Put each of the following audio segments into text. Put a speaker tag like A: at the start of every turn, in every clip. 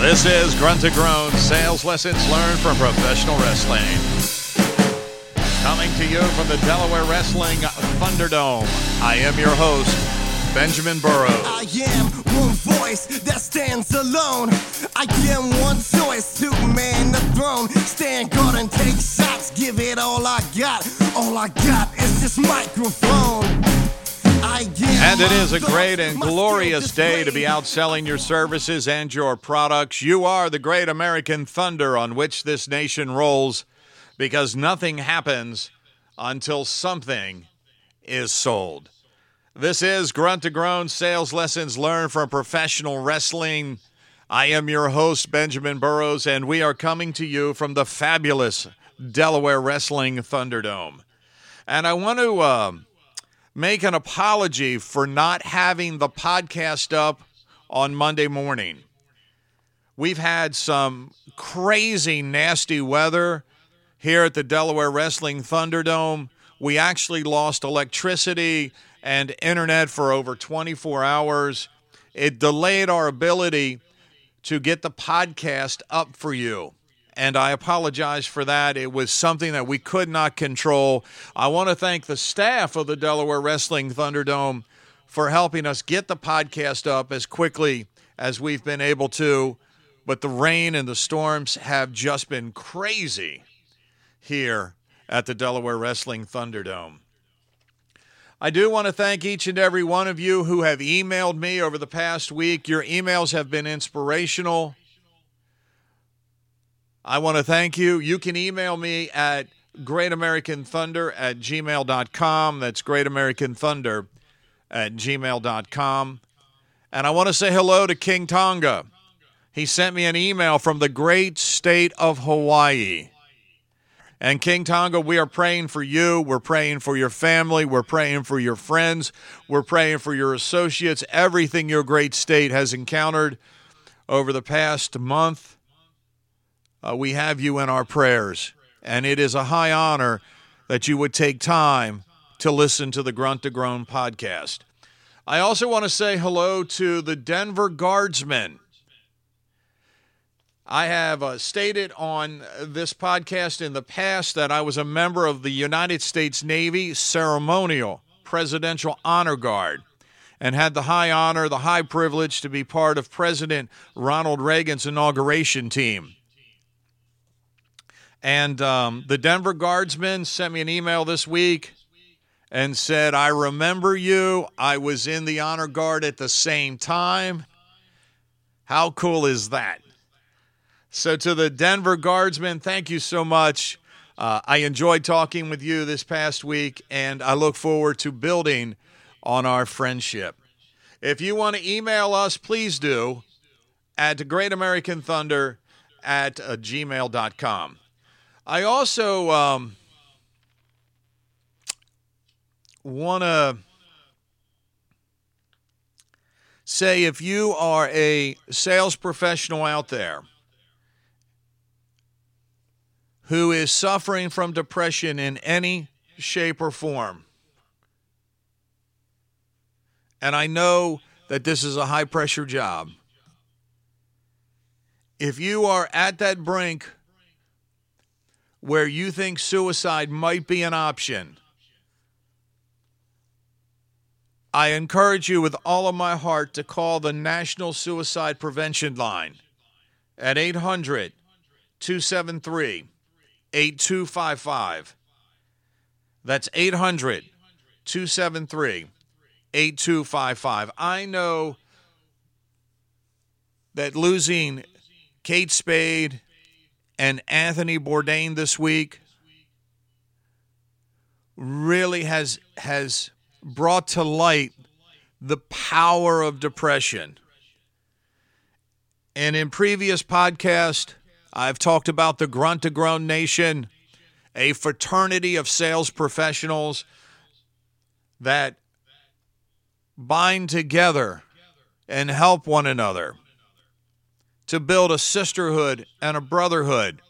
A: This is Grunt to Groan sales lessons learned from professional wrestling. Coming to you from the Delaware Wrestling Thunderdome. I am your host, Benjamin Burrows.
B: I am one voice that stands alone. I am one choice to man the throne. Stand guard and take shots. Give it all I got. All I got is this microphone.
A: And it is a great and glorious day to be out selling your services and your products. You are the great American thunder on which this nation rolls because nothing happens until something is sold. This is Grunt to Groan sales lessons learned from professional wrestling. I am your host, Benjamin Burrows, and we are coming to you from the fabulous Delaware Wrestling Thunderdome. And I want to. um make an apology for not having the podcast up on Monday morning. We've had some crazy, nasty weather here at the Delaware Wrestling Thunderdome. We actually lost electricity and internet for over 24 hours. It delayed our ability to get the podcast up for you. And I apologize for that. It was something that we could not control. I want to thank the staff of the Delaware Wrestling Thunderdome for helping us get the podcast up as quickly as we've been able to. But the rain and the storms have just been crazy here at the Delaware Wrestling Thunderdome. I do want to thank each and every one of you who have emailed me over the past week. Your emails have been inspirational. I want to thank you. You can email me at greatamericanthunder at gmail.com. That's greatamericanthunder at gmail.com. And I want to say hello to King Tonga. He sent me an email from the great state of Hawaii. And King Tonga, we are praying for you. We're praying for your family. We're praying for your friends. We're praying for your associates, everything your great state has encountered over the past month. Uh, we have you in our prayers. And it is a high honor that you would take time to listen to the Grunt to Groan podcast. I also want to say hello to the Denver Guardsmen. I have uh, stated on this podcast in the past that I was a member of the United States Navy Ceremonial Presidential Honor Guard and had the high honor, the high privilege to be part of President Ronald Reagan's inauguration team. And um, the Denver Guardsmen sent me an email this week and said, I remember you. I was in the honor guard at the same time. How cool is that? So, to the Denver Guardsmen, thank you so much. Uh, I enjoyed talking with you this past week, and I look forward to building on our friendship. If you want to email us, please do at Great American Thunder at gmail.com. I also um, want to say if you are a sales professional out there who is suffering from depression in any shape or form, and I know that this is a high pressure job. If you are at that brink where you think suicide might be an option, I encourage you with all of my heart to call the National Suicide Prevention Line at 800 273 8255. That's 800 273 8255. I know that losing Kate Spade and Anthony Bourdain this week really has has brought to light the power of depression. And in previous podcast, I've talked about the Grunt to Groan Nation, a fraternity of sales professionals that bind together and help one another to build a sisterhood and a brotherhood.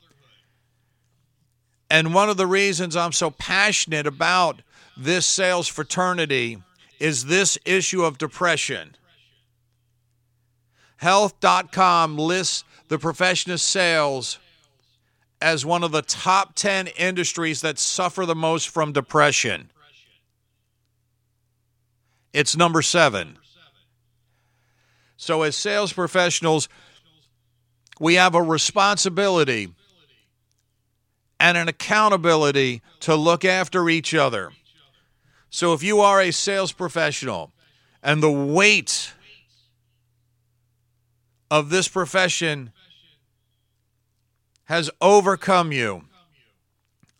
A: And one of the reasons I'm so passionate about this sales fraternity is this issue of depression. Health.com lists the profession of sales as one of the top 10 industries that suffer the most from depression. It's number seven. So, as sales professionals, we have a responsibility and an accountability to look after each other. So, if you are a sales professional and the weight of this profession has overcome you,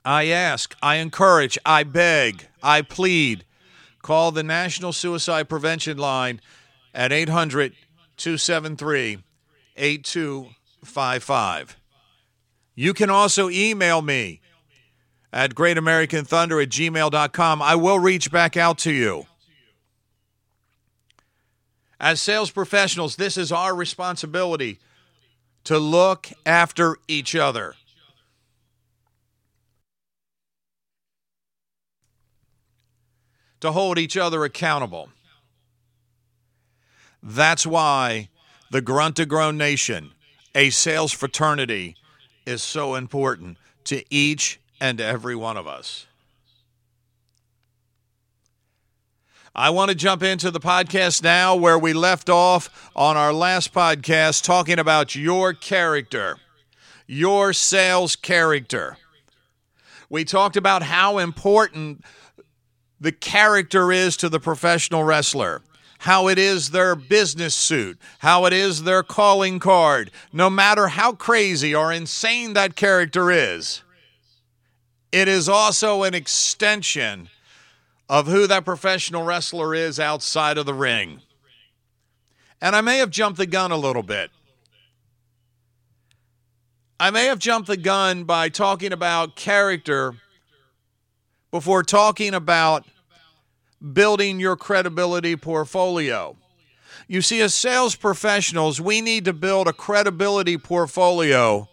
A: I ask, I encourage, I beg, I plead. Call the National Suicide Prevention Line at 800 273 8255. You can also email me at greatamericanthunder at gmail.com. I will reach back out to you. As sales professionals, this is our responsibility to look after each other. To hold each other accountable. That's why the Grunt to Groan Nation, a sales fraternity, is so important to each and every one of us. I want to jump into the podcast now where we left off on our last podcast talking about your character, your sales character. We talked about how important the character is to the professional wrestler, how it is their business suit, how it is their calling card, no matter how crazy or insane that character is. It is also an extension of who that professional wrestler is outside of the ring. And I may have jumped the gun a little bit. I may have jumped the gun by talking about character before talking about building your credibility portfolio. You see, as sales professionals, we need to build a credibility portfolio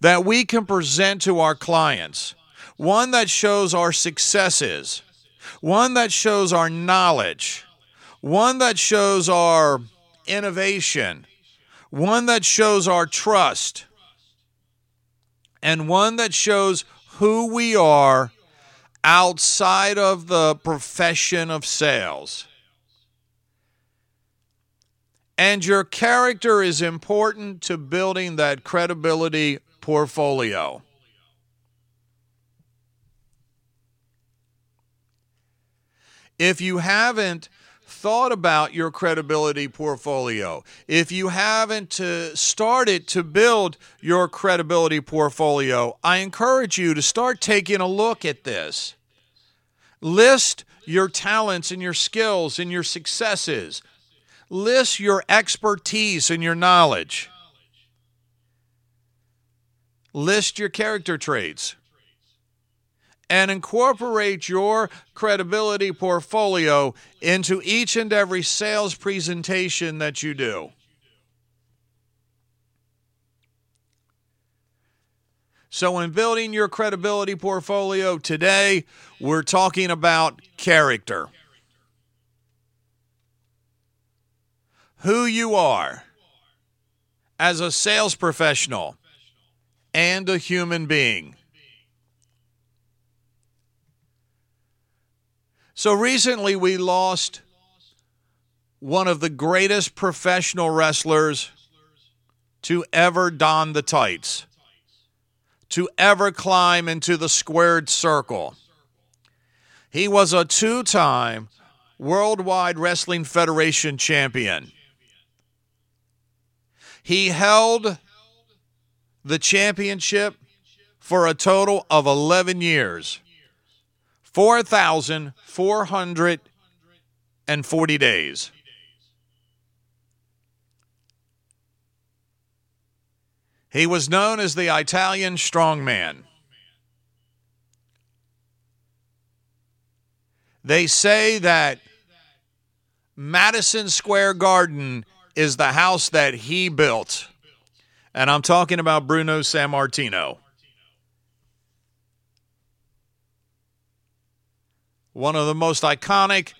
A: that we can present to our clients. One that shows our successes, one that shows our knowledge, one that shows our innovation, one that shows our trust, and one that shows who we are outside of the profession of sales. And your character is important to building that credibility portfolio. if you haven't thought about your credibility portfolio, if you haven't uh, started to build your credibility portfolio, I encourage you to start taking a look at this. List your talents and your skills and your successes. List your expertise and your knowledge. List your character traits and incorporate your credibility portfolio into each and every sales presentation that you do. So, in building your credibility portfolio today, we're talking about character. Who you are as a sales professional and a human being. So recently we lost one of the greatest professional wrestlers to ever don the tights, to ever climb into the squared circle. He was a two time Worldwide Wrestling Federation champion. He held the championship for a total of 11 years. 4,440 days. He was known as the Italian strongman. They say that Madison Square Garden is the house that he built. And I'm talking about Bruno Sammartino. one of the most iconic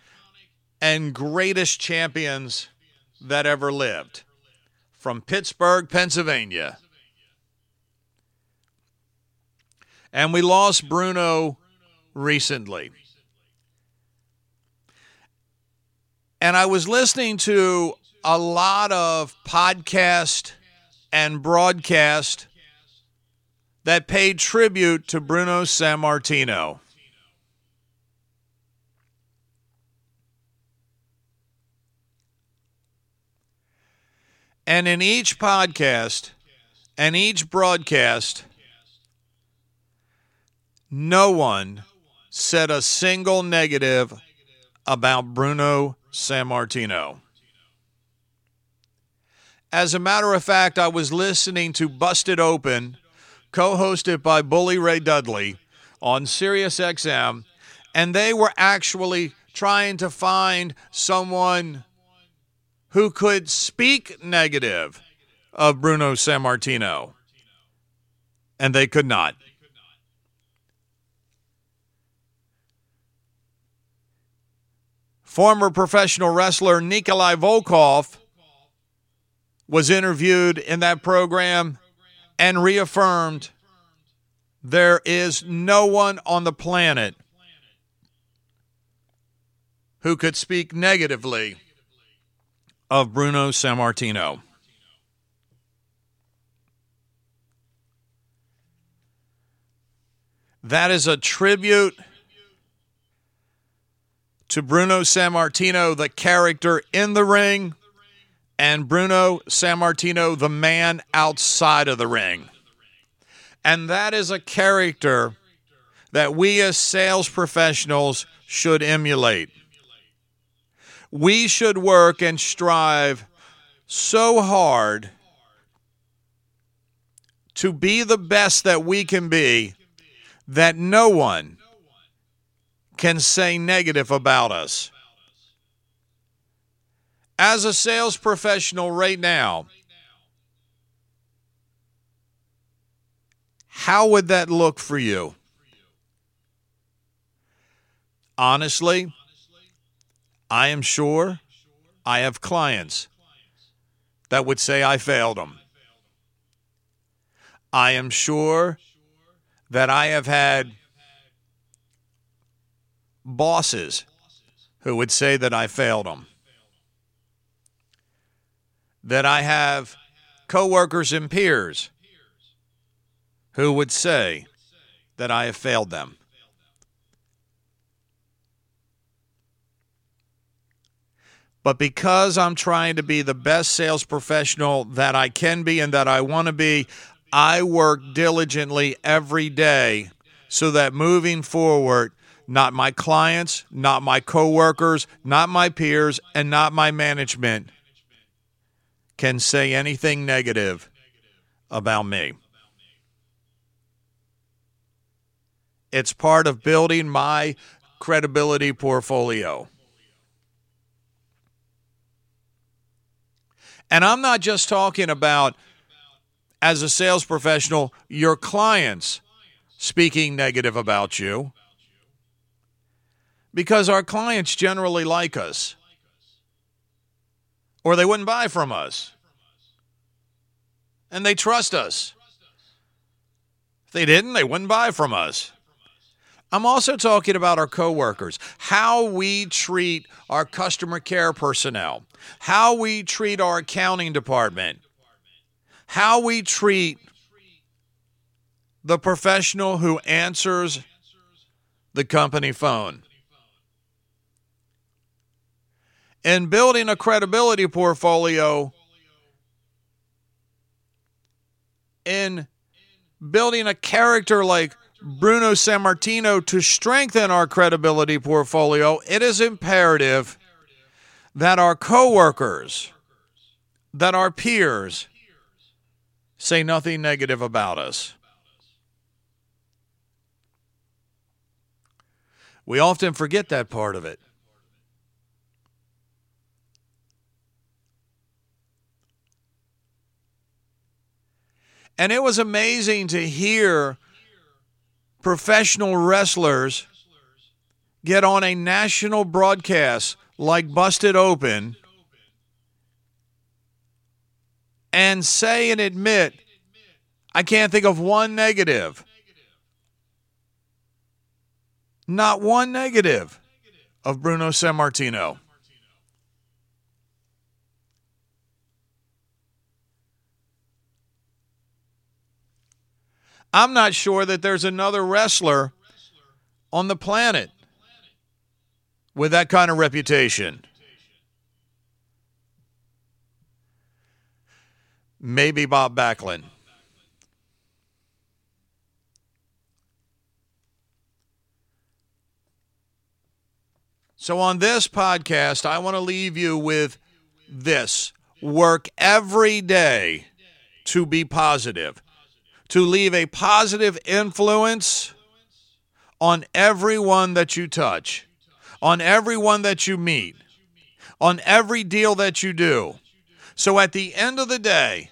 A: and greatest champions that ever lived from Pittsburgh, Pennsylvania. And we lost Bruno recently. And I was listening to a lot of podcast and broadcast that paid tribute to Bruno Sammartino. And in each podcast and each broadcast, no one said a single negative about Bruno Sammartino. As a matter of fact, I was listening to Busted Open, co hosted by Bully Ray Dudley on Sirius XM, and they were actually trying to find someone who could speak negative of Bruno Sammartino, and they could not. Former professional wrestler Nikolai Volkoff was interviewed in that program and reaffirmed there is no one on the planet who could speak negatively of Bruno Sammartino. That is a tribute to Bruno Sammartino, the character in the ring, and Bruno Sammartino, the man outside of the ring. And that is a character that we as sales professionals should emulate. We should work and strive so hard to be the best that we can be that no one can say negative about us. As a sales professional right now, how would that look for you? Honestly, I am sure I have clients that would say I failed them. I am sure that I have had bosses who would say that I failed them. That I have coworkers and peers who would say that I have failed them. But because I'm trying to be the best sales professional that I can be and that I want to be, I work diligently every day so that moving forward, not my clients, not my coworkers, not my peers, and not my management can say anything negative about me. It's part of building my credibility portfolio. And I'm not just talking about, as a sales professional, your clients speaking negative about you, because our clients generally like us, or they wouldn't buy from us. And they trust us. If they didn't, they wouldn't buy from us. I'm also talking about our coworkers, how we treat our customer care personnel, how we treat our accounting department, how we treat the professional who answers the company phone. In building a credibility portfolio, in building a character like Bruno Sammartino to strengthen our credibility portfolio, it is imperative that our coworkers, that our peers say nothing negative about us. We often forget that part of it. And it was amazing to hear professional wrestlers get on a national broadcast like Busted Open and say and admit, I can't think of one negative Not one negative of Bruno Sammartino. I'm not sure that there's another wrestler on the planet with that kind of reputation. Maybe Bob Backlund. So, on this podcast, I want to leave you with this work every day to be positive, to leave a positive influence on everyone that you touch, on everyone that you meet, on every deal that you do. So, at the end of the day,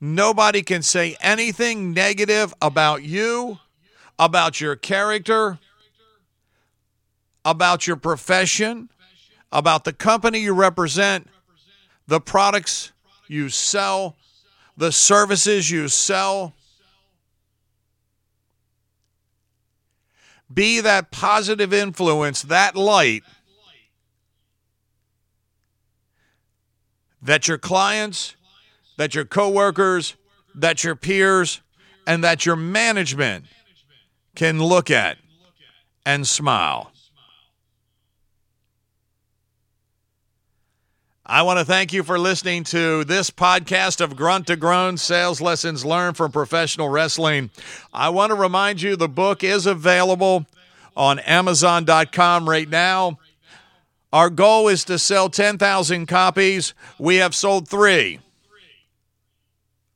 A: nobody can say anything negative about you, about your character about your profession, about the company you represent, the products you sell, the services you sell. Be that positive influence, that light that your clients, that your coworkers, that your peers, and that your management can look at and smile. I want to thank you for listening to this podcast of Grunt to Groan Sales Lessons Learned from Professional Wrestling. I want to remind you the book is available on Amazon.com right now. Our goal is to sell 10,000 copies. We have sold three.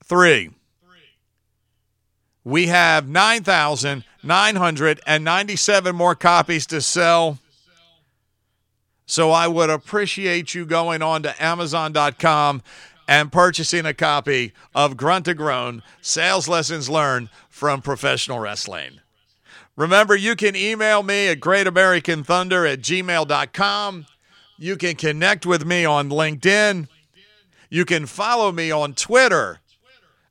A: Three. We have 9,997 more copies to sell. So I would appreciate you going on to Amazon.com and purchasing a copy of Grunt to Groan Sales Lessons Learned from Professional Wrestling. Remember, you can email me at greatamericanthunder at gmail.com. You can connect with me on LinkedIn. You can follow me on Twitter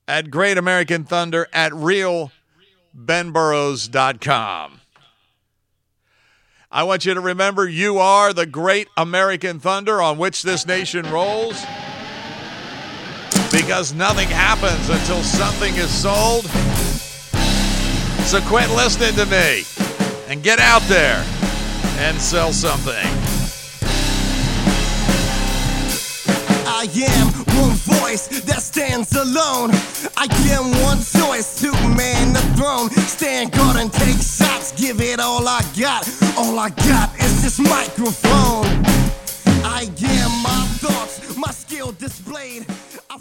A: at Great American Thunder at realbenburrows.com. I want you to remember you are the great American thunder on which this nation rolls. Because nothing happens until something is sold. So quit listening to me and get out there and sell something.
B: I am one voice that stands alone. I am one choice to man the throne. Stand guard and take give it all I got. All I got is this microphone. I am my thoughts, my skill displayed. I